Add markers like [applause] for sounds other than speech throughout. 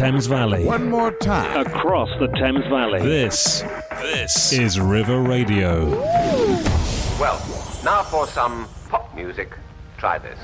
Thames Valley. One more time. Across the Thames Valley. This, this is River Radio. Well, now for some pop music. Try this.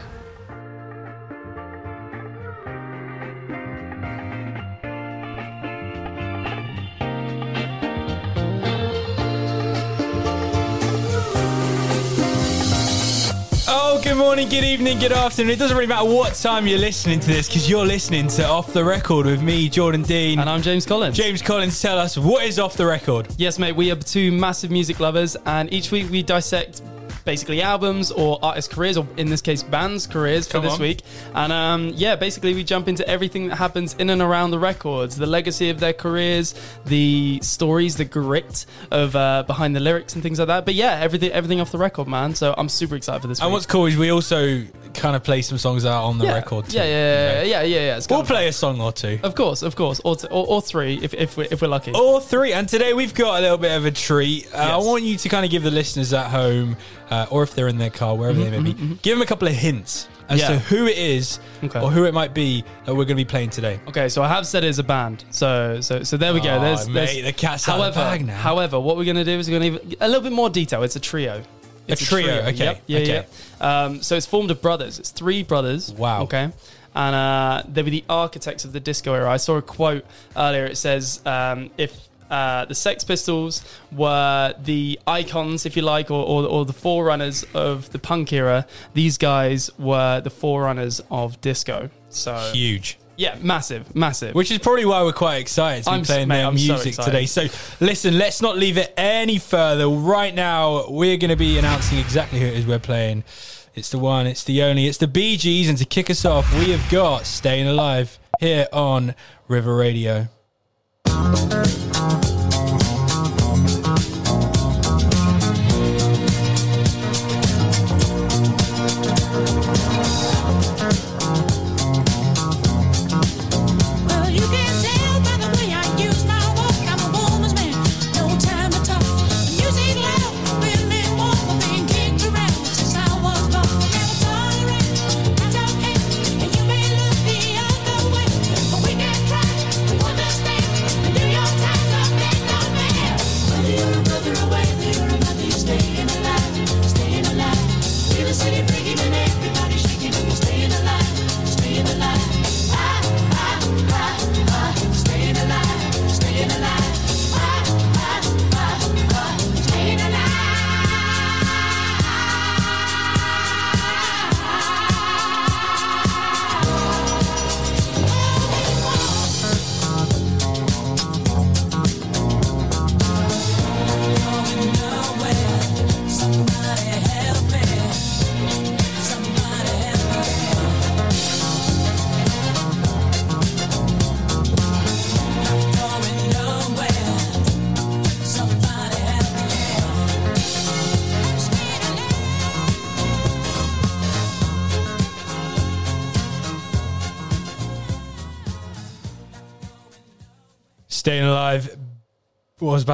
Good morning, good evening, good afternoon. It doesn't really matter what time you're listening to this because you're listening to Off the Record with me, Jordan Dean. And I'm James Collins. James Collins, tell us what is Off the Record? Yes, mate, we are two massive music lovers, and each week we dissect basically albums or artist careers, or in this case, bands' careers for this on. week. And um, yeah, basically we jump into everything that happens in and around the records, the legacy of their careers, the stories, the grit of uh, behind the lyrics and things like that. But yeah, everything, everything off the record, man. So I'm super excited for this. And week. what's cool is we also kind of play some songs out on the yeah. record. Too. Yeah, yeah, yeah, yeah, yeah, yeah. It's We'll play a song or two. Of course, of course, or, t- or, or three if, if, we're, if we're lucky. Or three. And today we've got a little bit of a treat. Uh, I want you to kind of give the listeners at home, uh, or if they're in their car, wherever they may be, give them a couple of hints as Mm-hmm, Yeah. to who it is Okay. or who it might be that we're going to be playing today. Okay, so I have said it's a band. So so so there we go. Oh, There's, mate, there's the cat's out of the however, bag now. However, what we're gonna do is we're gonna give a little bit more detail. It's a trio. It's a trio, okay, Yep, yeah, okay. yeah. Um, so it's formed of brothers. It's three brothers. Wow. Okay. And uh, they were the architects of the disco era. I saw a quote earlier. It says, um, "If uh, the Sex Pistols were the icons, if you like, or, or, or the forerunners of the punk era, these guys were the forerunners of disco." So Huge. yeah, massive, massive. Which is probably why we're quite excited to I'm be playing mate, their I'm music excited. today. So, listen, let's not leave it any further. Right now, we're going to be announcing exactly who it is we're playing. It's the one, it's the only, it's the Bee Gees. And to kick us off, we have got Staying Alive here on River Radio. Well,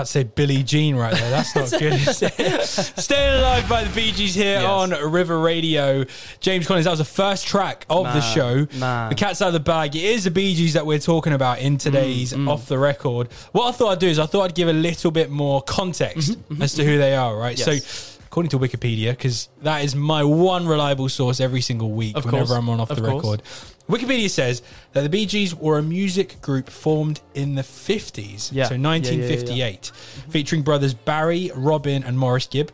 about to say Billie Jean right there. That's not [laughs] good. Staying Alive by the Bee Gees here Yes. on River Radio. James Collins, that was the first track of the show. The cat's out of the bag. It is the Bee Gees that we're talking about in today's Mm, Off the Record. What I thought I'd do is I thought I'd give a little bit more context as to who they are, right? Mm-hmm, Yes. So, according to Wikipedia, because that is my one reliable source every single week Of whenever course. I'm on Off Of the course. Record. Wikipedia says that the Bee Gees were a music group formed in the 50s, Yeah. so Yeah, yeah, yeah, yeah. 1958, featuring brothers Barry, Robin, and Maurice Gibb.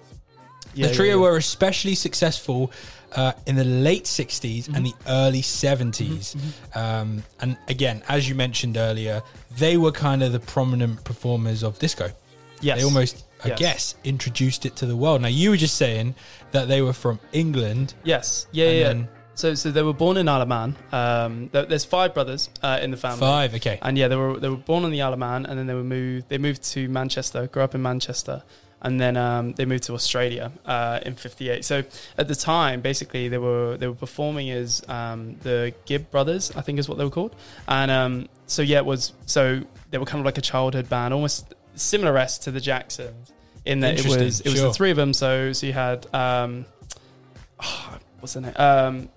Yeah, the trio yeah, yeah. were especially successful uh, in the late 60s and the Mm-hmm. early 70s. Um, and again, as you mentioned earlier, they were kind of the prominent performers of disco. Yes. They almost, I Yes. guess, introduced it to the world. Now, you were just saying that they were from England. Yes. Yeah. And yeah. then- so so they were born in Isle of Man. Um, there- there's five brothers uh, in the family. Five, okay. And yeah, they were they were born on the Isle of Man, and then they were moved. They moved to Manchester. Grew up in Manchester. And then um, they moved to Australia uh, in '58. So at the time, basically, they were they were performing as um, the Gibb brothers, I think is what they were called. And um, so yeah, it was so they were kind of like a childhood band, almost similar s to the Jacksons in that it was it was sure. the three of them. So so you had um, [sighs] what's the name? Um,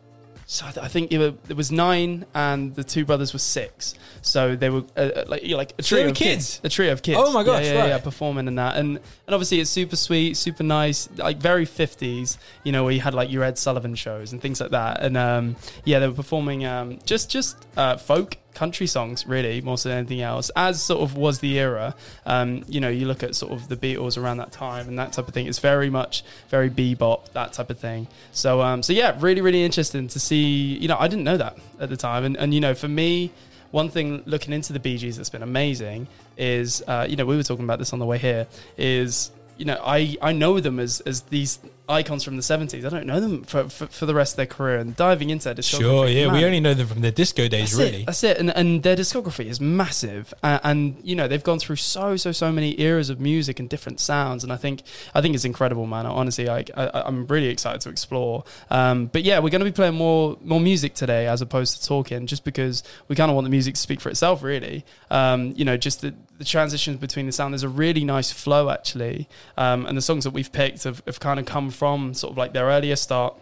So I th- I think it, wa- it was nine, and the two brothers were six. So they were uh, uh, like you know, like a trio of kids? A trio of kids. Oh my gosh, Yeah, yeah, right. yeah, performing and that, and and obviously it's super sweet, super nice, like very fifties. You know, where you had like your Ed Sullivan shows and things like that, and um, yeah, they were performing um, just just uh, folk country songs really more than anything else as sort of was the era. Um, you know you look at sort of the beatles around that time and that type of thing it's very much very bebop that type of thing. So um, so yeah really really interesting to see you know i didn't know that at the time. And, and you know for me one thing looking into the Bee Gees that's been amazing is uh, you know we were talking about this on the way here is you know I, I know them as, as these icons from the 70s i don't know them for, for, for the rest of their career and diving into their discography Sure, yeah. We only know them from their disco days, that's really. It, that's it. And, and their discography is massive. Uh, and, you know, they've gone through so, so, so many eras of music and different sounds. And I think, I think it's incredible, man. Honestly, I, I, I'm really excited to explore. Um, but yeah, we're going to be playing more, more music today as opposed to talking just because we kind of want the music to speak for itself, really. Um, you know, just the, the transitions between the sound. There's a really nice flow, actually. Um, and the songs that we've picked have, have kind of come from sort of like their earlier start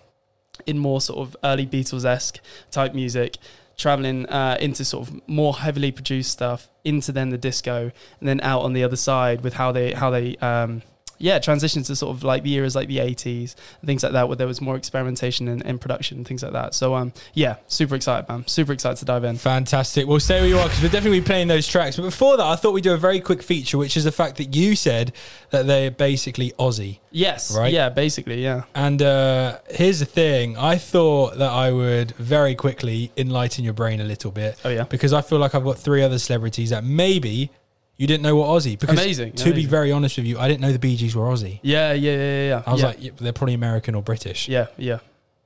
in more sort of early Beatles esque type music, traveling uh, into sort of more heavily produced stuff, into then the disco, and then out on the other side with how they how they um, yeah transitions to sort of like the eras like the 80s things like that where there was more experimentation and, and production and things like that. So um yeah, super excited, man. Super excited to dive in. Fantastic. Well, stay where you are because we're definitely playing those tracks. But before that, I thought we'd do a very quick feature, which is the fact that you said that they're basically Aussie. Yes. Right. Yeah. Basically. Yeah. And uh, here's the thing I thought that I would very quickly enlighten your brain a little bit. Oh, yeah? Because I feel like I've got three other celebrities that maybe you didn't know what Aussie. Because Amazing, To be very honest with you, I didn't know the Bee Gees were Aussie. Yeah. Yeah. Yeah. Yeah. I was yeah. like, yeah, they're probably American or British. yeah. Yeah.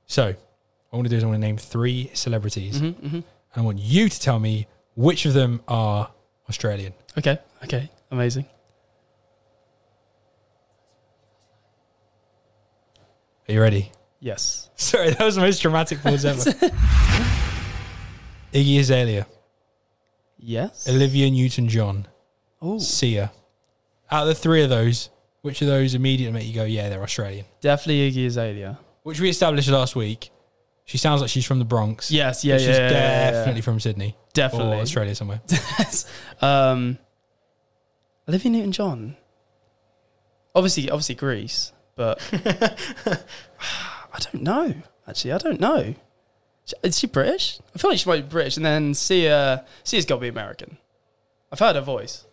So, what I want to do is I want to name three celebrities. Mm-hmm, And I want you to tell me which of them are Australian. Okay. Okay. Amazing. Are you ready? Yes. [laughs] Sorry, that was the most dramatic pause ever. [laughs] Iggy Azalea, Yes. Olivia Newton John, Oh, Sia. Out of the three of those, which of those immediately make you go, yeah, they're Australian? definitely Iggy Azalea. Which we established last week. She sounds like she's from the Bronx. Yes. Yeah. Yeah. she's yeah, yeah, yeah. definitely from Sydney. Definitely. Or Australia somewhere. [laughs] um, Olivia Newton-John. Obviously, obviously Greece, but [laughs] [sighs] I don't know. Actually, I don't know. Is she British? I feel like she might be British. And then Sia, Sia's got to be American. I've heard her voice.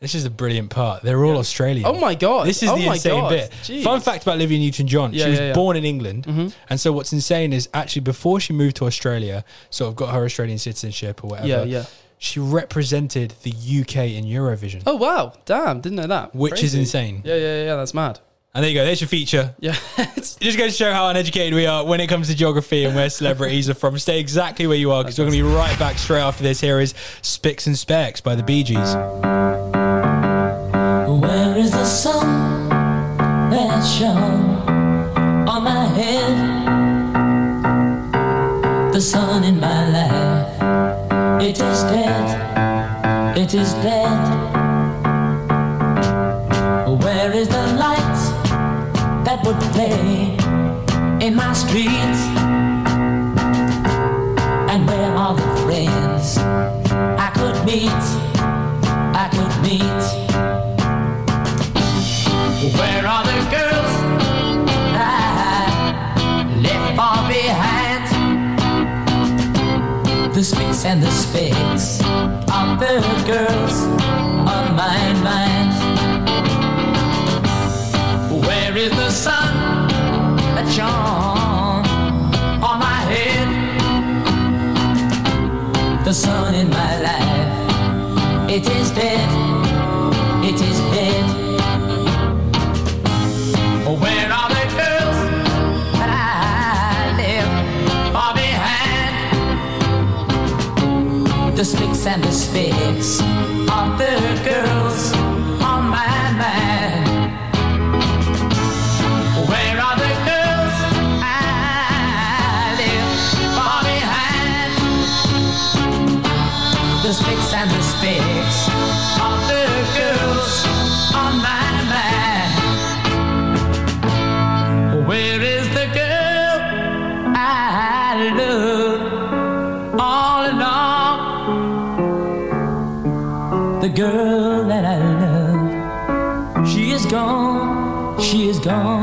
This is the brilliant part. They're all Australian. Oh my god! This is oh the my insane God. bit. Jeez. Fun fact about Olivia Newton-John: Yeah, she was yeah, yeah. born in England, Mhm. and so what's insane is actually before she moved to Australia, sort of got her Australian citizenship or whatever. Yeah, yeah. She represented the UK in Eurovision, Oh wow! Damn, didn't know that. which is Crazy. insane. Yeah, yeah, yeah. That's mad. And there you go. There's your feature. Yeah. [laughs] It just goes to show how uneducated we are when it comes to geography and where celebrities are from. Stay exactly where you are because we're going to be right back straight after this. Here is Spicks and Specks by the Bee Gees. Where is the sun that shone on my head? The sun in my life, it is dead, it is dead. Where is the light that would play in my streets? And where are the friends I could meet? I could meet. And the specks of the girls on my mind. Where is the sun that shone on my head? The sun in my life, it is dead, and the specks of the girls gone,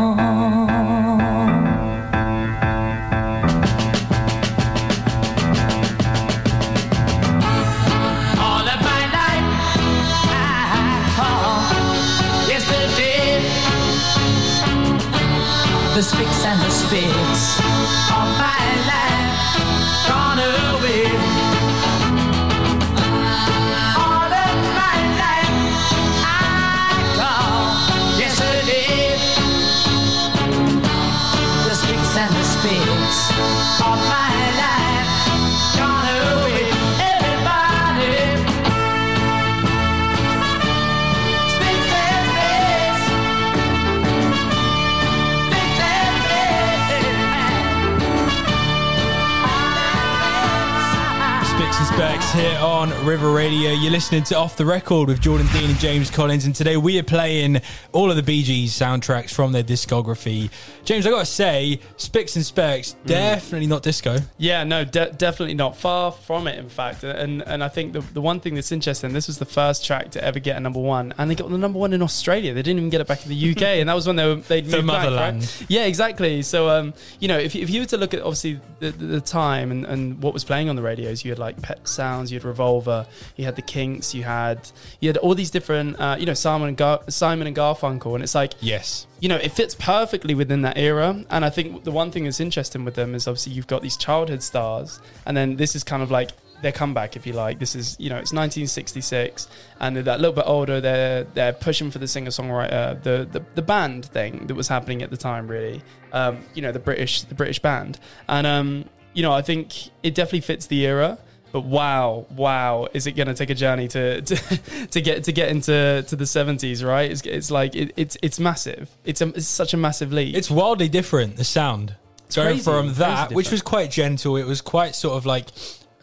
River Radio. You're listening to Off the Record with Jordan Dean and James Collins, and today we are playing all of the Bee Gees soundtracks from their discography. James, I gotta say, Spicks and Specks definitely not disco. Yeah, no, de- definitely not. Far from it, in fact. And and I think the, the one thing that's interesting, this was the first track to ever get a number one, and they got the number one in Australia. They didn't even get it back in the UK, [laughs] and that was when they were they'd The moved back, right? Yeah, exactly. So um, you know, if you, if you were to look at obviously the, the, the time and, and what was playing on the radios, you had like Pet Sounds, you had Revolver, you had the Kinks, you had you had all these different uh, you know Simon and Gar- Simon and Garfunkel, and it's like Yes. you know, it fits perfectly within that era. And I think the one thing that's interesting with them is obviously you've got these childhood stars, and then this is kind of like their comeback, if you like. This is, you know, it's 1966, and they're that little bit older. They're they're pushing for the singer songwriter, the, the the band thing that was happening at the time, really. Um, you know, the British the British band, and um, you know, I think it definitely fits the era. But wow, wow, is it going to take a journey to, [laughs] to to get to get into to the seventies? Right? It's, it's like it, it's it's massive. It's a, it's such a massive leap. It's wildly different, the sound. Going crazy, from that, which was quite gentle, it was quite sort of like,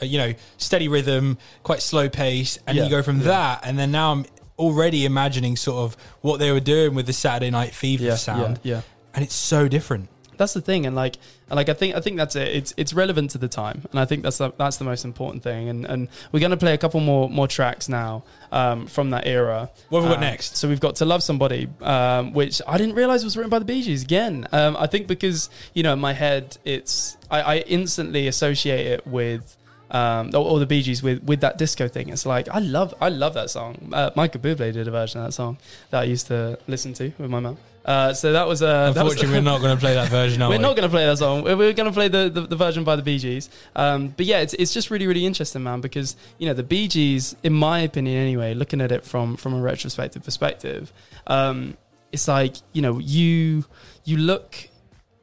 uh, you know, steady rhythm, quite slow pace. And Yeah, you go from that, and then now I'm already imagining sort of what they were doing with the Saturday Night Fever Yeah, sound. yeah, yeah. And it's so different. That's the thing, and like and like I think I think that's it. It's it's relevant to the time, and I think that's the, that's the most important thing. And and we're gonna play a couple more more tracks now um, from that era. What have we got Um, next? So we've got "To Love Somebody," um, which I didn't realize was written by the Bee Gees again. Um, I think because you know in my head it's I, I instantly associate it with. Um, or, or the Bee Gees with, with that disco thing. It's like I love I love that song. Uh, Michael Bublé did a version of that song that I used to listen to with my mum. Uh, so that was uh, that was- Unfortunately, we're not going to play that version, [laughs] we're we? not going to play that song. We're, we're going to play the, the, the version by the Bee Gees. Um, but yeah, it's, it's just really, really interesting, man, because, you know, the Bee Gees, in my opinion anyway, looking at it from, from a retrospective perspective, um, it's like, you know, you you look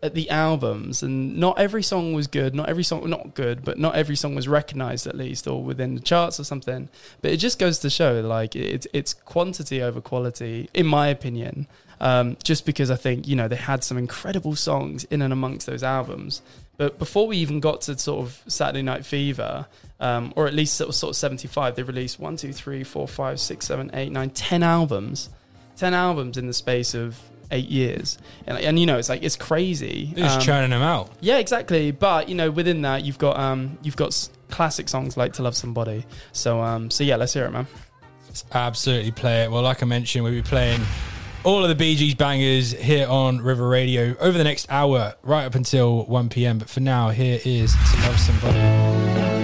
at the albums and not every song was good not every song not good but not every song was recognized at least or within the charts or something. But it just goes to show like it's it's quantity over quality in my opinion um, just because I think you know they had some incredible songs in and amongst those albums. But before we even got to sort of Saturday Night Fever um, or at least sort was sort of 75 they released one two three four five six seven eight nine ten albums. 10 albums in the space of eight years and, and you know it's like it's crazy They're just Um, churning them out. yeah exactly but you know within that you've got um you've got s- classic songs like to love somebody so um so yeah let's hear it man Absolutely play it. Well, like I mentioned, we'll be playing all of the Bee Gees bangers here on River Radio over the next hour, right up until 1 p.m. But for now, here is To Love Somebody.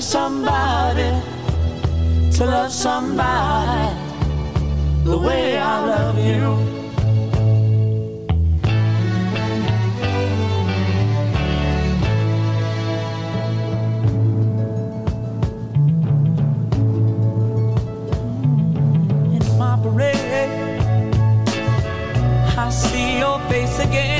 Love somebody, to love somebody the way I love you. My parade, I see your face again.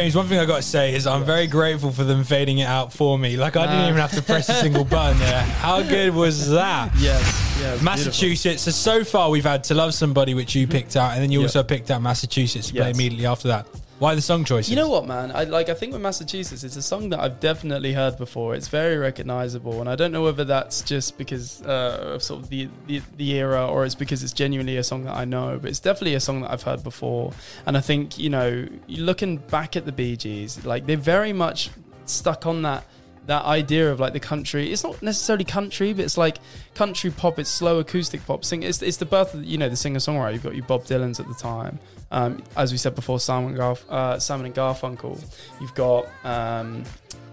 James, one thing I got to say is I'm very grateful for them fading it out for me. Like I didn't even have to press a single [laughs] button there. How good was that? Yes, yeah, Massachusetts. So so far we've had to love somebody, which you picked out, and then you also picked out Massachusetts to play Yes. immediately after that. Why the song choices? You know what, man? I like. I think with Massachusetts, it's a song that I've definitely heard before. It's very recognizable, and I don't know whether that's just because uh, of sort of the, the the era, or it's because it's genuinely a song that I know. But it's definitely a song that I've heard before, and I think you know, looking back at the Bee Gees, like they're very much stuck on that that idea of like the country. It's not necessarily country, but it's like country pop. It's slow acoustic pop. Sing. It's it's the birth of you know the singer songwriter. You've got your Bob Dylan's at the time. Um, as we said before, Simon Garf- uh, Simon and Garfunkel. You've got um,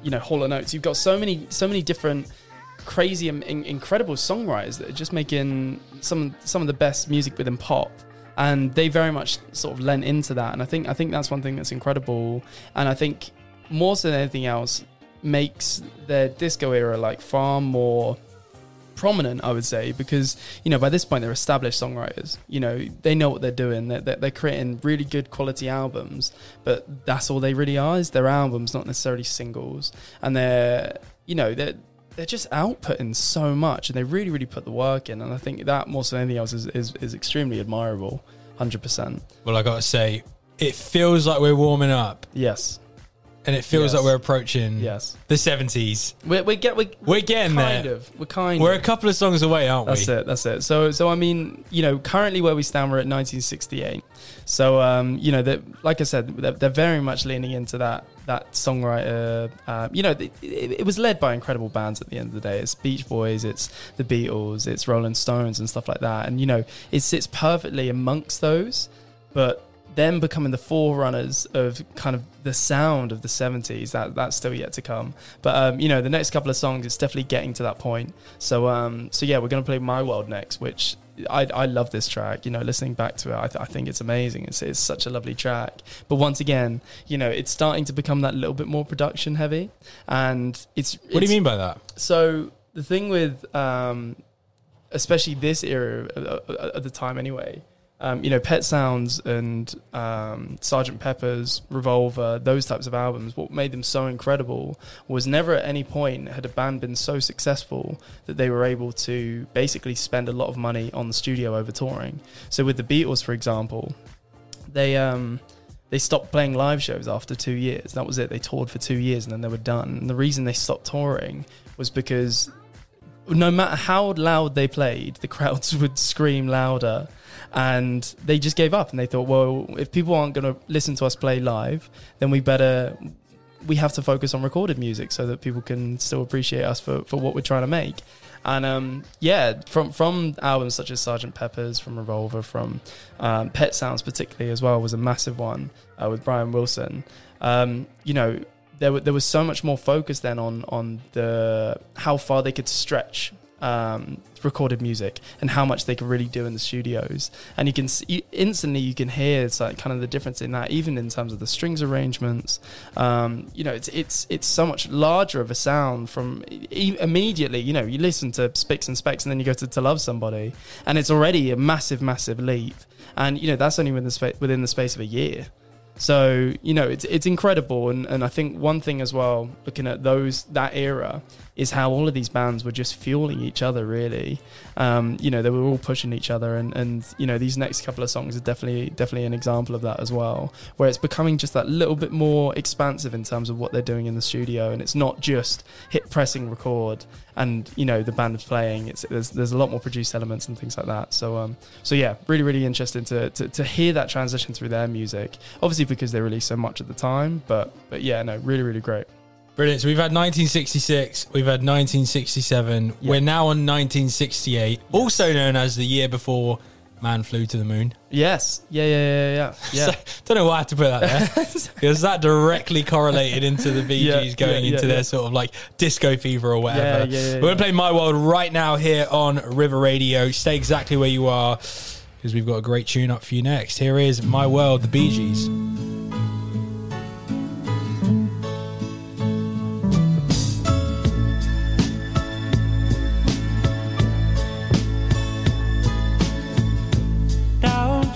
you know Hall and Oates. You've got so many so many different crazy and in- incredible songwriters that are just making some some of the best music within pop. And they very much sort of lent into that, and I think I think that's one thing that's incredible. And I think more so than anything else, makes their disco era like far more prominent, I would say, because you know by this point they're established songwriters. You know they know what they're doing. They're, they're, they're creating really good quality albums, but that's all they really are is their albums, not necessarily singles. And they're you know they're they're just outputting so much, and they really really put the work in. And I think that more than anything else is is, is extremely admirable. Hundred percent. Well, I got to say, it feels like we're warming up, Yes. And it feels Yes. like we're approaching Yes. the seventies. We're we get we We're getting kind there. of we're kind We're of a couple of songs away, aren't That's we? it. That's it. So, so I mean, you know, currently where we stand, we're at 1968. So, um, you know, that like I said, they're, they're very much leaning into that that songwriter. Uh, you know, it, it, it was led by incredible bands at the end of the day. It's Beach Boys, it's the Beatles, it's Rolling Stones, and stuff like that. And you know, it sits perfectly amongst those, but. Them becoming the forerunners of kind of the sound of the 70s, that that's still yet to come. But um, you know, the next couple of songs, it's definitely getting to that point. So um, so yeah, we're gonna play My World next, which I, I love this track. You know, listening back to it, I, th- I think it's amazing. It's, it's such a lovely track. But once again, you know, it's starting to become that little bit more production heavy, and it's. What do you mean by that? So the thing with, um, especially this era of, of the time, anyway. Um, you know, Pet Sounds and um, Sergeant Pepper's Revolver, those types of albums, what made them so incredible was never at any point had a band been so successful that they were able to basically spend a lot of money on the studio over touring. So with the Beatles, for example, they um, they stopped playing live shows after two years. That was it. They toured for two years and then they were done. And the reason they stopped touring was because no matter how loud they played, the [laughs] crowds would scream louder. And they just gave up and they thought, well, if people aren't going to listen to us play live, then we better, we have to focus on recorded music so that people can still appreciate us for, for what we're trying to make. And um, yeah, from from albums such as Sergeant Pepper's, from Revolver, from um, Pet Sounds particularly as well was a massive one uh, with Brian Wilson. Um, you know, there there was so much more focus then on on the how far they could stretch um, recorded music and how much they can really do in the studios. And you can see, instantly you can hear it's like kind of the difference in that, even in terms of the strings arrangements. Um, you know, it's it's it's so much larger of a sound from immediately. You know, you listen to Spicks and Specks and then you go to To Love Somebody, and it's already a massive, massive leap. And you know, that's only within the, spa- within the space of a year. So you know it's it's incredible, and, and I think one thing as well, looking at those that era, is how all of these bands were just fueling each other. Really, um, you know they were all pushing each other, and and you know these next couple of songs are definitely definitely an example of that as well, where it's becoming just that little bit more expansive in terms of what they're doing in the studio, and it's not just hit pressing record and you know the band is playing. It's there's there's a lot more produced elements and things like that. So um so yeah, really really interesting to to, to hear that transition through their music. Obviously because they released so much at the time, but but yeah, no, really really great. Brilliant. So we've had 1966, we've had 1967, Yeah. we're now on 1968, also known as the year before man flew to the moon. Yes, yeah yeah yeah yeah yeah. [laughs] So, don't know why I had to put that there [laughs] because that directly correlated into the Bee Yeah, going yeah, into their sort of like disco fever or whatever. We're gonna yeah. play My World right now here on River Radio. Stay exactly where you are because we've got a great tune up for you next. Here is My World, the Bee Gees. Don't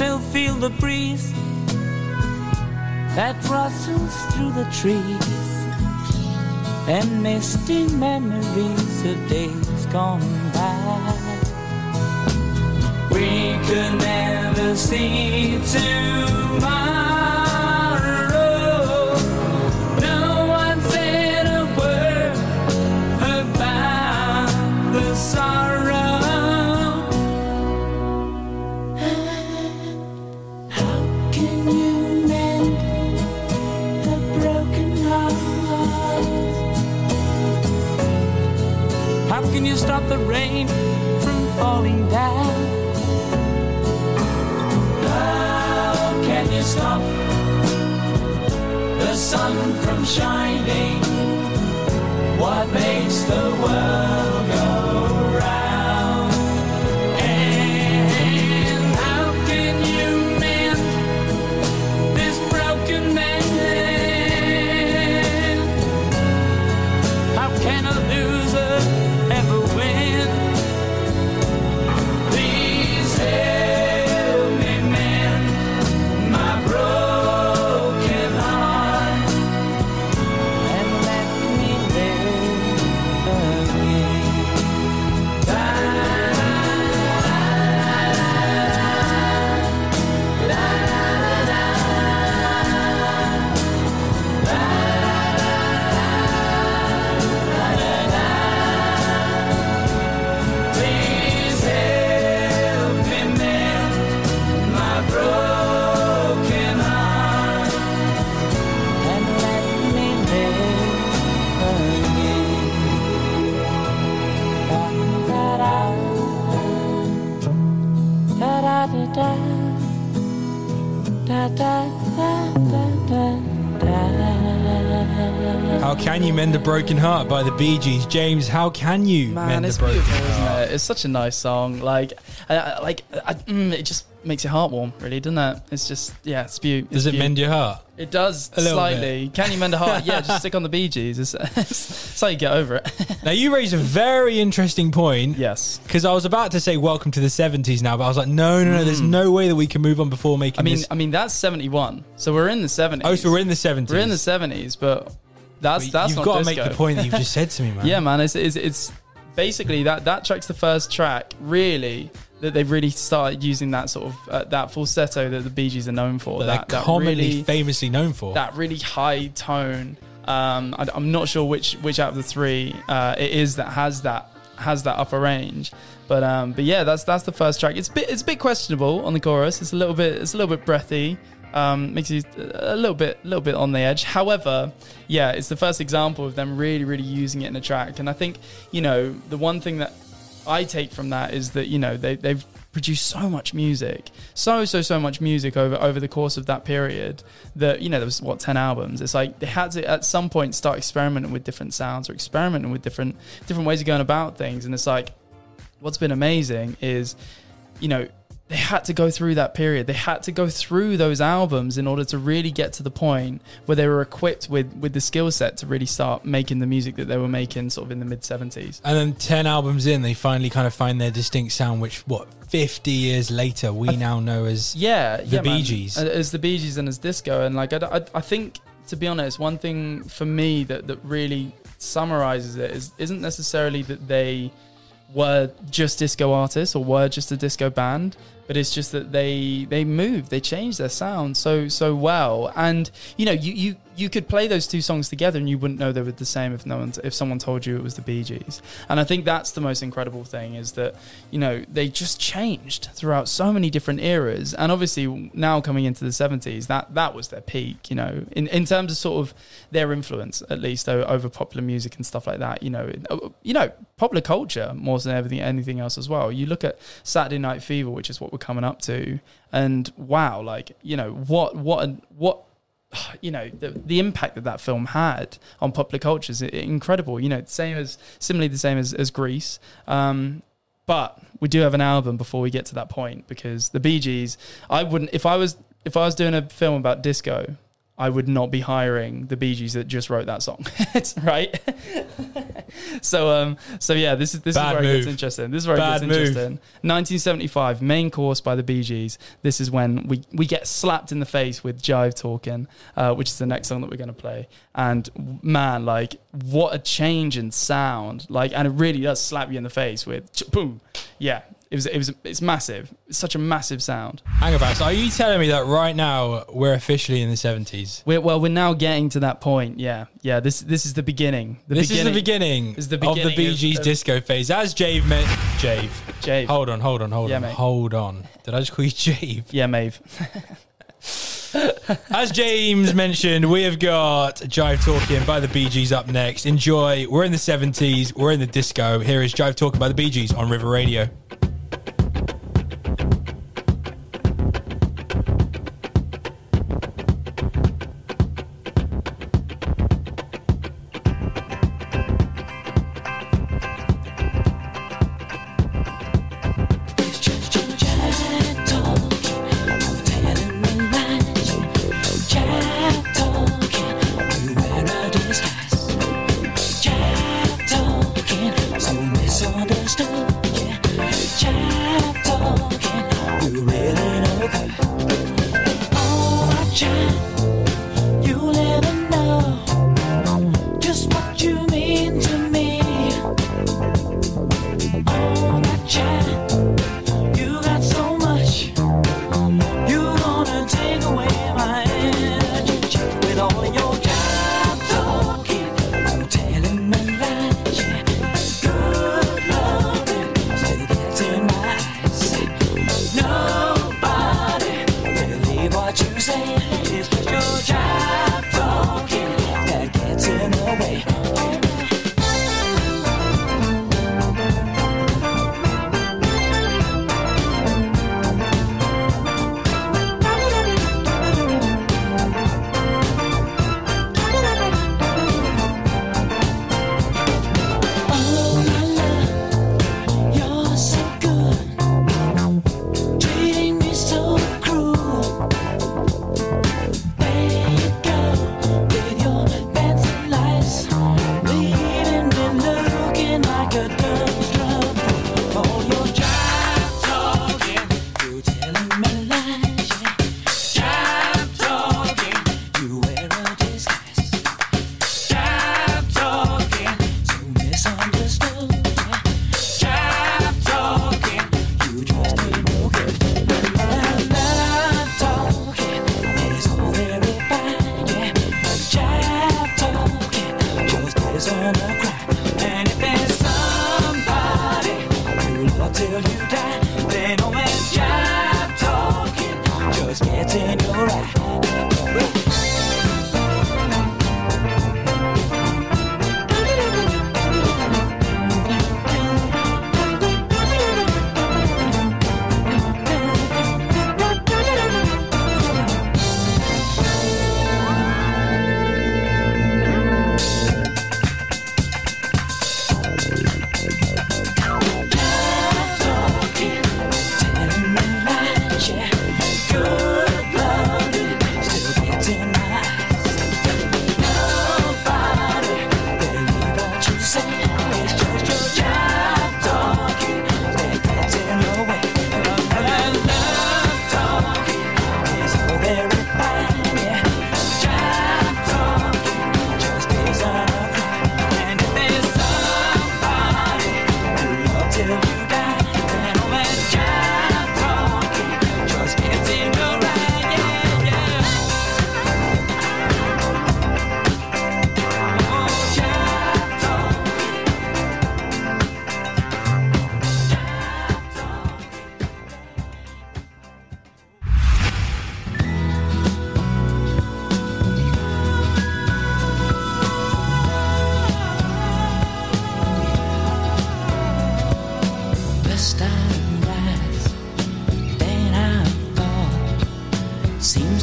still feel the breeze that rustles through the trees and misty memories of days gone by. We could never see tomorrow. stop the sun from shining? What makes the world go? How can you mend a broken heart by the Bee Gees, James? How can you Man, mend a broken heart? Isn't It? It's such a nice song. Like, I, I, like I, mm, it just makes your heart warm, really, doesn't it? It's just, yeah, it's beautiful. Does it mend your heart? It does A slightly. Can you mend a heart? yeah, just stick on the Bee Gees. It's, [laughs] it's how you get over it. [laughs] Now you raise a very interesting point. yes. Because I was about to say welcome to the seventies now, but I was like, no, no, no. There's no way that we can move on before making. Mm. I mean, this. I mean that's seventy one. So we're in the seventies. oh, so we're in the seventies. we're in the seventies, but that's that's You've got to disco. make the point that you've just said to me, [laughs] man. Yeah, man. It's, it's it's basically that that track's the first track really that they've really started using that sort of uh, that falsetto that the Bee Gees are known for. That that, they're that commonly, really, famously known for. that really high tone. Um, I, am not sure which which out of the three uh, it is that has that has that upper range. But um, but yeah, that's that's the first track. It's a bit it's a bit questionable on the chorus. It's a little bit it's a little bit breathy. Um, makes you a little bit a little bit on the edge. However, yeah, it's the first example of them really really using it in a track. And I think you know the one thing that I take from that is that you know they they've produced so much music, so so so much music over over the course of that period that you know there was what ten albums. It's like they had to at some point start experimenting with different sounds or experimenting with different different ways of going about things. And it's like what's been amazing is you know they had to go through that period. They had to go through those albums in order to really get to the point where they were equipped with with the skill set to really start making the music that they were making sort of in the mid 70s. and then ten albums in, they finally kind of find their distinct sound, which what fifty years later we now know as Yeah, The yeah, Bee man. Gees. Uh, as the Bee Gees and as disco, and like I, I, I think to be honest, one thing for me that that really summarizes it is isn't necessarily that they were just disco artists or were just a disco band, but it's just that they they moved, they changed their sound so so well, and you know you you you could play those two songs together and you wouldn't know they were the same if no one if someone told you it was the Bee Gees, and I think that's the most incredible thing is that you know they just changed throughout so many different eras, and obviously now coming into the seventies, that that was their peak, you know, in in terms of sort of their influence at least over popular music and stuff like that, you know, you know, popular culture more than everything anything else as well. You look at Saturday Night Fever, which is what we're coming up to, and wow, like you know what what what [sighs] you know the the impact that that film had on popular culture is incredible. You know, same as similarly the same as as Grease. Um, but we do have an album before we get to that point because the Bee Gees. I wouldn't if I was if I was doing a film about disco. I would not be hiring the Bee Gees that just wrote that song, [laughs] right? [laughs] so, um, so yeah, this is this Bad is where it gets interesting. This is where Bad it gets move. interesting. 1975, main course by the Bee Gees. This is when we, we get slapped in the face with Jive Talking, uh, which is the next song that we're going to play. And man, like, what a change in sound. Like, and it really does slap you in the face with boom. Yeah, it was, it was, it's massive. It's such a massive sound. Hang about. So are you telling me that right now we're officially in the seventies? We're, well, we're now getting to that point. Yeah, yeah. This this is the beginning. The This beginning. is the beginning, is the beginning of the Bee Gees of- disco phase. As Jave meant, Jave. Jave. Hold on, hold on, hold Yeah, on, mate. hold on. Did I just call you Jave? Yeah, Mave. [laughs] As James mentioned, we have got Jive Talking by the Bee Gees up next. Enjoy. We're in the 70s. We're in the disco. Here is Jive Talking by the Bee Gees on River Radio.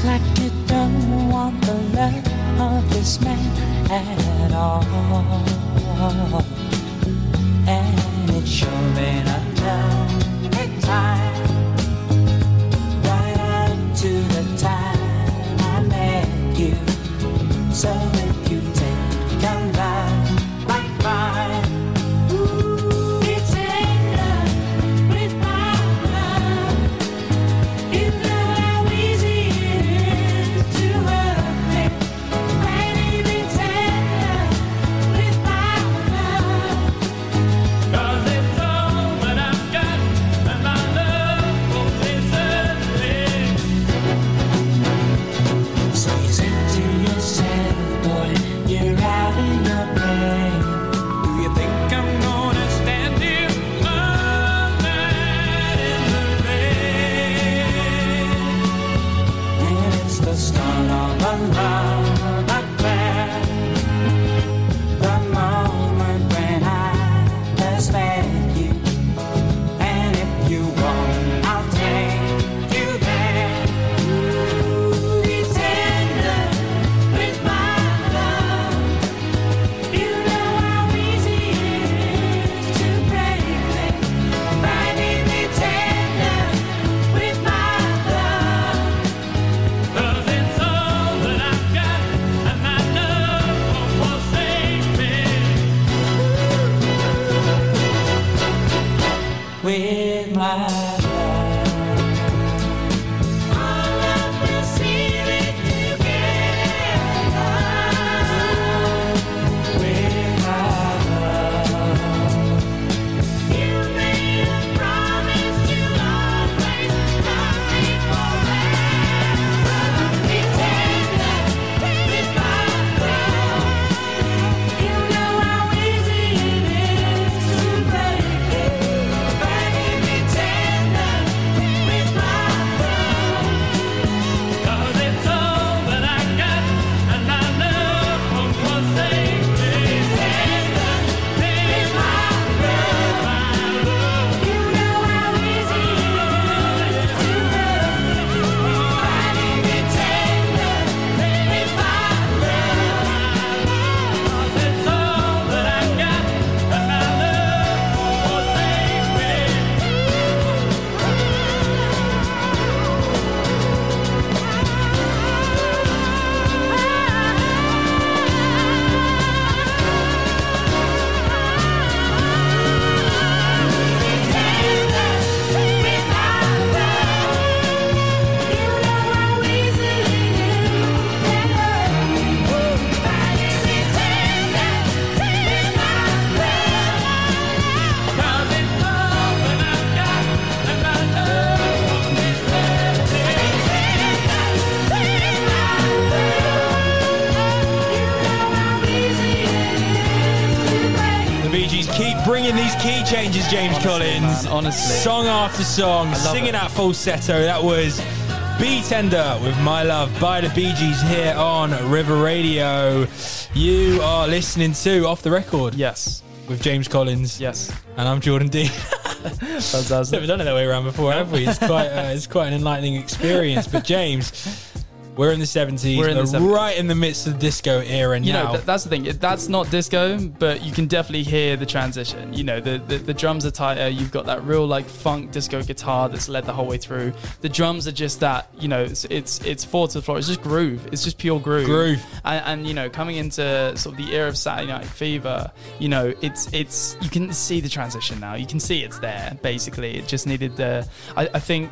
like you don't want the love of this man at all. James Collins. man, honestly. Song after song, singing it. that falsetto. That was Be Tender with My Love by the Bee Gees here on River Radio. You are listening to Off the Record Yes, with James Collins. yes. And I'm Jordan Dean. [laughs] Fantastic. Never done it that way around before, have we? It's [laughs] quite, uh, it's quite an enlightening experience. But James, we're in the 70s. We're in the 70s. right in the midst of the disco era You now. You know, th- that's the thing. That's not disco, but you can definitely hear the transition. You know, the, the the drums are tighter. You've got that real like funk disco guitar that's led the whole way through. The drums are just that. You know, it's it's, it's four to the floor. It's just groove. It's just pure groove. Groove. And, and you know, coming into sort of the era of Saturday Night Fever, you know, it's it's you can see the transition now. You can see it's there. Basically, it just needed the. I, I think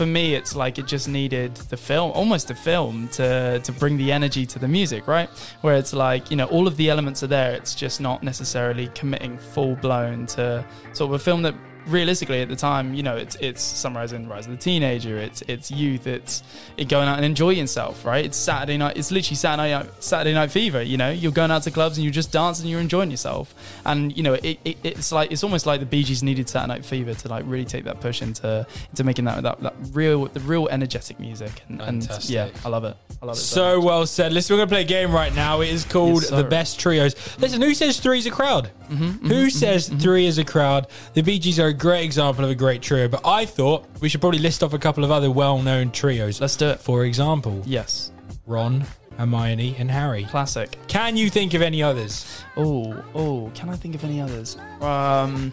for me, it's like it just needed the film, almost the film, to to bring the energy to the music, right? Where it's like you know all of the elements are there. It's just not necessarily committing full blown to sort of a film that realistically at the time, you know, it's it's summarizing Rise of the Teenager, it's it's youth, it's it going out and enjoying yourself, right? It's Saturday night, it's literally Saturday night, Saturday night fever, you know, you're going out to clubs and you're just dancing, and you're enjoying yourself, and you know, it, it, it's like it's almost like the Bee Gees needed Saturday Night Fever to like really take that push into into making that that, that real the real energetic music, and, and yeah, I love it, I love it. So well said. Listen, we're going to play a game right now. It is called Yes. The Best Trios. Listen, who says three is a crowd? Mm-hmm, who says three is a crowd? The Bee Gees are a great example of a great trio, but I thought we should probably list off a couple of other well known trios. Let's do it. For example, Yes, Ron Hermione, and Harry. Classic. Can you think of any others? Oh, oh, can I think of any others? Um,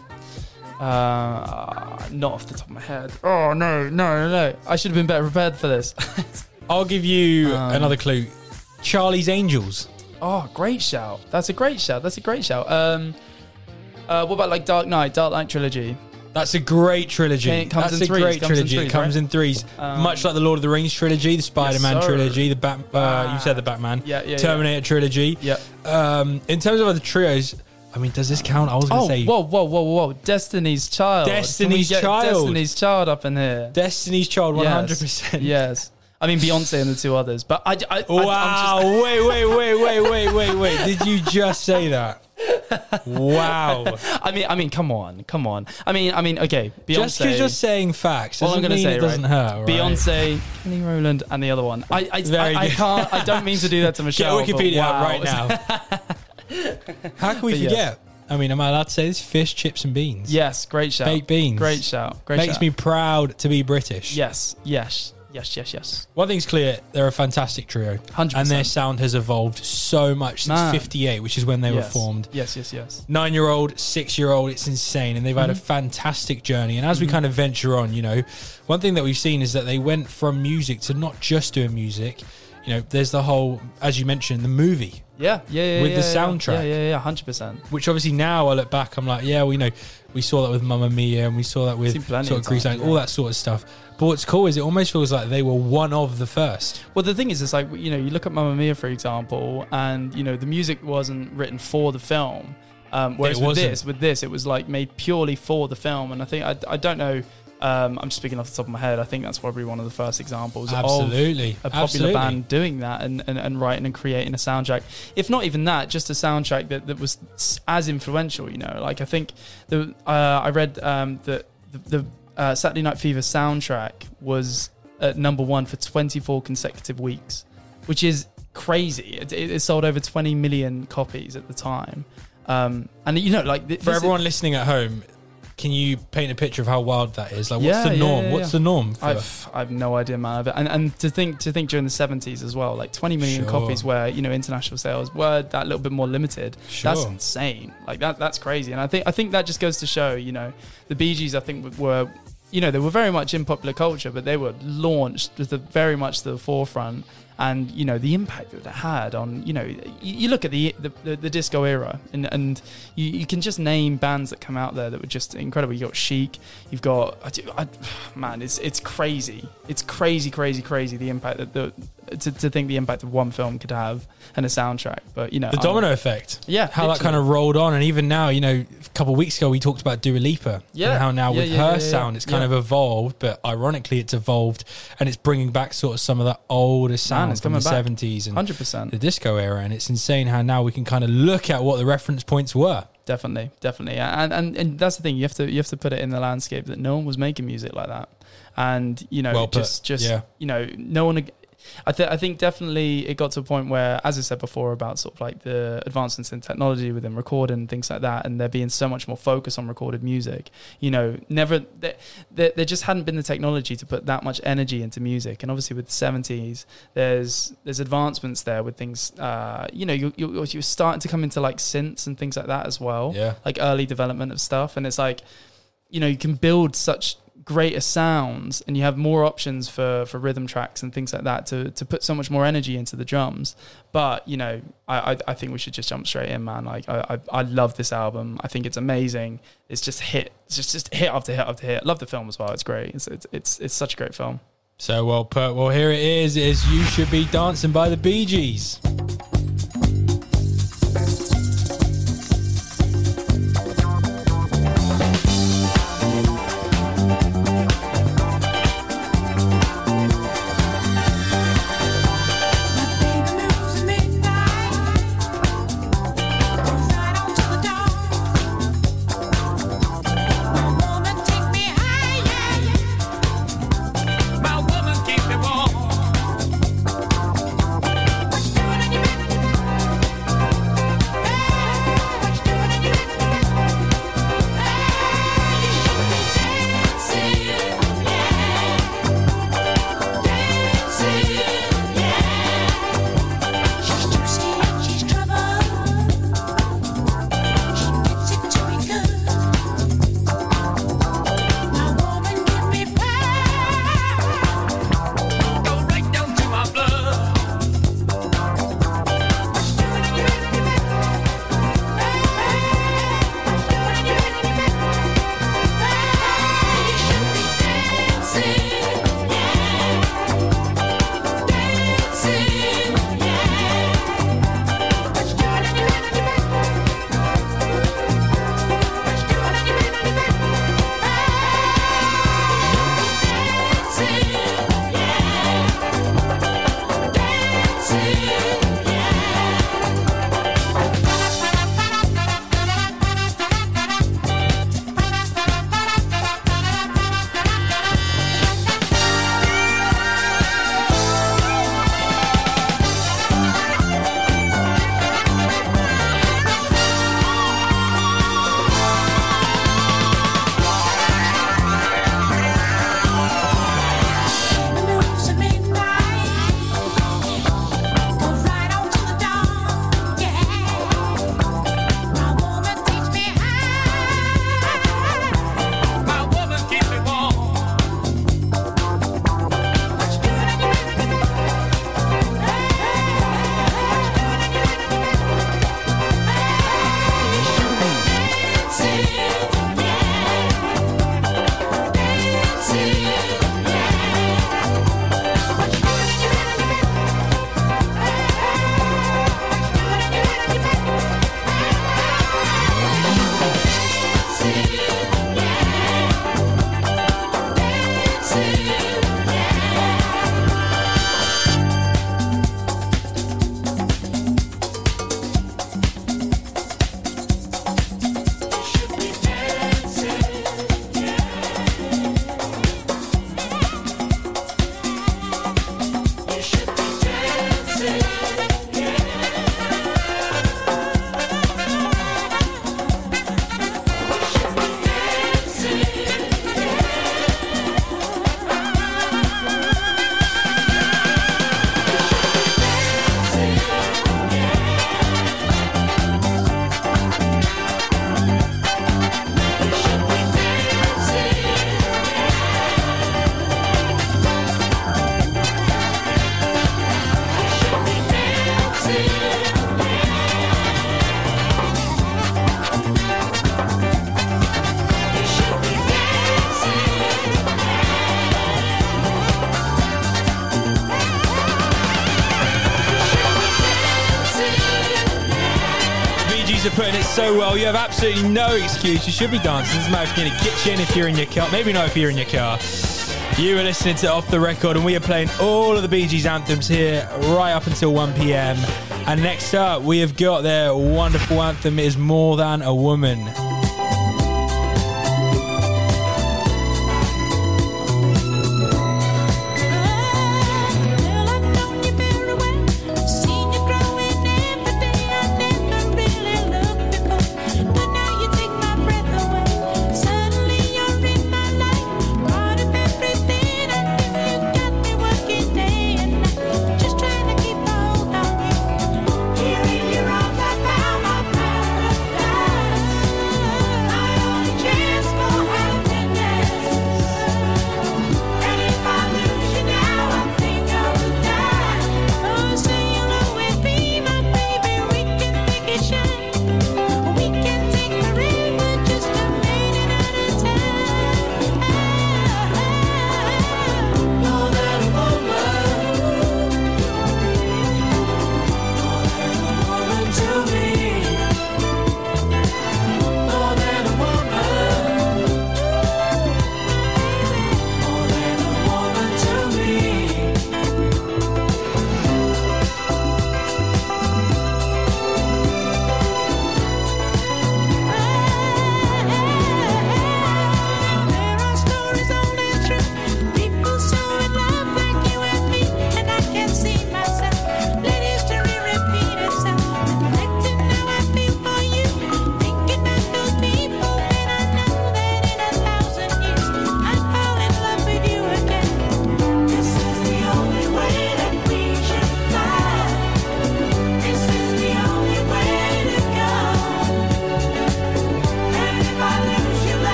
uh, not off the top of my head. Oh no, no, no, no! I should have been better prepared for this. [laughs] I'll give you Um, another clue. Charlie's Angels. oh, great shout! That's a great shout. That's a great shout. Um, uh, what about like Dark Knight, Dark Knight trilogy? That's a great trilogy. It comes That's in a threes, great comes in trilogy. threes, it comes right? in threes, Um, much like the Lord of the Rings trilogy, the Spider-Man sir. trilogy, the Bat. Uh, Ah. you said the Batman. Yeah, yeah, yeah. Terminator trilogy. Yeah. Um, in terms of other trios, I mean, does this count? I was going to Oh, say whoa, whoa, whoa, whoa! Destiny's Child. Can we Destiny's get Child. Destiny's Child up in here. Destiny's Child, one hundred percent. Yes. I mean Beyonce and the two others, but I, I, I Wow! I'm just, wait, wait, wait, wait, wait, wait, wait! Did you just say that? Wow! [laughs] I mean, I mean, come on, come on. I mean, I mean, okay, Beyonce. Just because you're saying facts all I'm going to say it doesn't right? hurt. right? Beyonce, Kelly Rowland, and the other one. I, I, I, I can't. I don't mean to do that to [laughs] Michelle. but Wikipedia wow. right now. [laughs] How can we But forget? I mean, am I allowed to say this? Fish, chips, and beans. Yes, great shout. Baked beans. Great shout. Great Makes shout. me proud to be British. Yes, yes, yes, yes, yes. One thing's clear, they're a fantastic trio. 100%. And their sound has evolved so much since Man. 58, which is when they were yes. formed. Yes, yes, yes. Nine year old, six year old, it's insane. And they've had a Mm-hmm. fantastic journey. And as we kind of venture on, you know, one thing that we've seen is that they went from music to not just doing music. You know, there's the whole, as you mentioned, the movie, Yeah, yeah, yeah. With the yeah, yeah. soundtrack. Yeah, yeah, yeah, hundred percent. which obviously now I look back, I'm like, yeah, we know we saw that with Mamma Mia and we saw that with Seen plenty sort of Grease all yeah. that sort of stuff. But what's cool is it almost feels like they were one of the first. Well, the thing is, it's like you know, you look at Mamma Mia, for example, and you know, the music wasn't written for the film. Um, whereas It with this, with this, it was like made purely for the film. And I think I, I don't know. Um, I'm just speaking off the top of my head. I think that's probably one of the first examples Absolutely. of a popular Absolutely. band doing that and, and, and writing and creating a soundtrack. If not even that, just a soundtrack that, that was as influential. You know, like I think the uh, I read um, that the, the uh, Saturday Night Fever soundtrack was at number one for 24 consecutive weeks, which is crazy. It, it, it sold over 20 million copies at the time. Um, and you know, like th- For this is- everyone listening at home, can you paint a picture of how wild that is? Like, what's Yeah, the yeah, norm? yeah, what's the norm? For, I've I've no idea, man. Of it. And and to think to think during the seventies as well, like twenty million Sure. copies, where you know international sales were that little bit more limited. Sure. That's insane. Like that that's crazy. And I think I think that just goes to show, you know, the Bee Gees. I think were. You know, they were very much in popular culture, but they were launched with the very much to the forefront, and you know the impact that it had on. You know, you, you look at the the, the, the disco era, and and you, you can just name bands that come out there that were just incredible. You got Chic, you've got I, do- I, man, it's it's crazy. It's crazy, crazy, crazy the impact that the to, to think the impact of one film could have and a soundtrack. But you know, the I'm- domino effect. Yeah, How that kind of rolled on. And even now, you know, a couple of weeks ago, we talked about Dua Lipa. Yeah. And how now Yeah, with yeah, her yeah, sound, it's kind of evolved, but ironically, it's evolved and it's bringing back sort of some of that older sound it's from the 70s and hundred percent. the disco era. And it's insane how now we can kind of look at what the reference points were. Definitely, definitely, and, and and that's the thing. You have to you have to put it in the landscape that no one was making music like that, and you know, Well just just yeah. you know, no one. I think I think definitely it got to a point where, as I said before, about sort of like the advancements in technology within recording and things like that, and there being so much more focus on recorded music. You know, never there, there, there just hadn't been the technology to put that much energy into music, and obviously with the seventies, there's there's advancements there with things. Uh, you know, you you you're starting to come into like synths and things like that as well Yeah. like early development of stuff and it's like you know you can build such greater sounds and you have more options for for rhythm tracks and things like that to to put so much more energy into the drums. But you know i i, I think we should just jump straight in man. Like I, I i love this album. I think it's amazing. It's just hit it's just just hit after hit after hit. Love the film as well. It's great. It's it's it's, it's such a great film. So well put. Well, here it is. Is you should be dancing by the Bee Gees. Are putting it so well. You have absolutely no excuse. You should be dancing. Doesn't matter if you're in kitchen, if you're in your car. Maybe not if you're in your car. You are listening to Off the Record, and we are playing all of the Bee Gees anthems here right up until 1 p.m. And next up, we have got their wonderful anthem, It is More Than a Woman.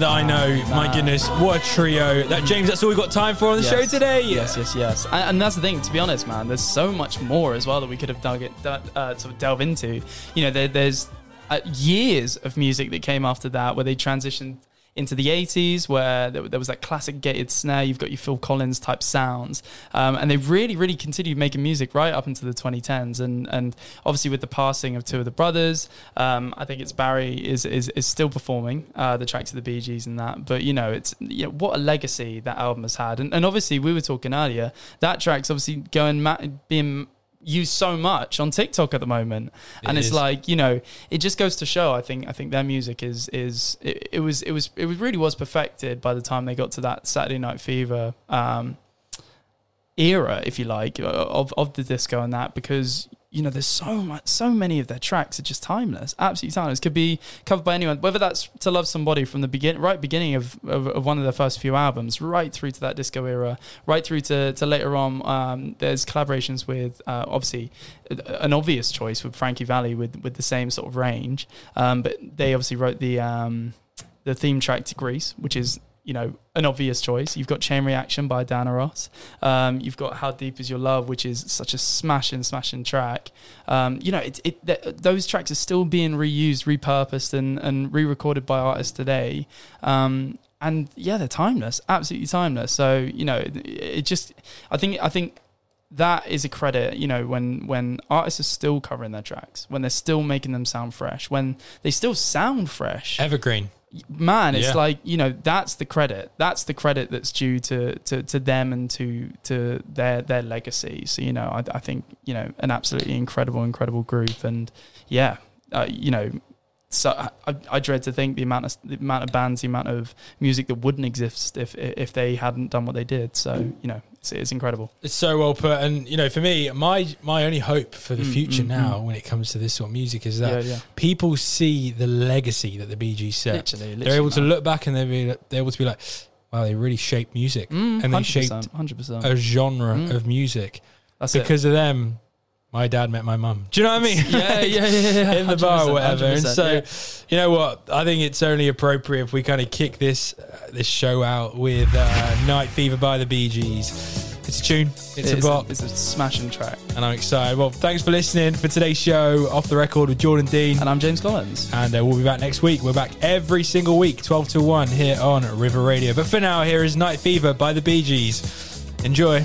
That I know. My goodness, what a trio. That James, that's all we've got time for on the show today. Yes, yes, yes. And, and that's the thing. To be honest, man, there's so much more as well that we could have dug it, uh, sort of delve into. You know, there, there's uh, years of music that came after that where they transitioned into the 80s where there, was that classic gated snare you've got your phil collins type sounds. Um, and they really really continued making music right up into the 2010s and and obviously with the passing of two of the brothers um, i think it's barry is is, is still performing uh, the tracks of the gees and that. But you know it's you know, what a legacy that album has had. And, and obviously we were talking earlier that track's obviously going ma- being used so much on TikTok at the moment, and It it's is. like you know, it just goes to show. I think I think their music is is it, it was it was it was really was perfected by the time they got to that Saturday Night Fever um, era, if you like, of of the disco and that because you know there's so much so many of their tracks are just timeless absolutely timeless. Could be covered by anyone whether that's to love somebody from the begin right beginning of, of, of one of their first few albums right through to that disco era right through to, to later on um, there's collaborations with uh, obviously an obvious choice with Frankie Valli with with the same sort of range. Um, but they obviously wrote the um, the theme track to Grease, which is you know, an obvious choice. You've got Chain Reaction by Diana Ross. Um, you've got How Deep Is Your Love, which is such a smashing, smashing track. Um, you know, it, it, th- those tracks are still being reused, repurposed, and, and re-recorded by artists today. Um, and yeah, they're timeless, absolutely timeless. So you know, it, it just, I think, I think that is a credit, you know, when when artists are still covering their tracks, when they're still making them sound fresh, when they still sound fresh. Evergreen. Man, it's Yeah. like you know that's the credit. That's the credit that's due to to, to them and to to their their legacy. So you know, I, I think you know an absolutely incredible, incredible group, and yeah, uh, you know. So I, I dread to think the amount of the amount of bands, the amount of music that wouldn't exist if if they hadn't done what they did. So you know, it's, it's incredible. It's so well put, and you know, for me, my my only hope for the Mm, future mm, now, when it comes to this sort of music, is that Yeah, yeah. people see the legacy that the Bee Gees set. Literally, They're literally, able to look back and they're be, they're able to be like, "Wow, they really shaped music, Mm, and they 100%, shaped 100%. a genre Mm. of music." That's it. because of them, my dad met my mum. Do you know what I mean? Yeah, yeah, yeah, yeah, [laughs] In the bar or whatever. And so, yeah. you know what? I think it's only appropriate if we kind of kick this uh, this show out with uh, "Night Fever" by the Bee Gees. It's a tune. It's, a bop. It's a smashing track. and I'm excited. Well, thanks for listening for today's show, Off the Record with Jordan Dean. And I'm James Collins. And uh, we'll be back next week. We're back every single week, 12 to 1, here on River Radio. But for now, here is Night Fever by the Bee Gees. Enjoy.